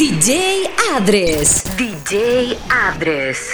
DJ Adres. DJ Adres.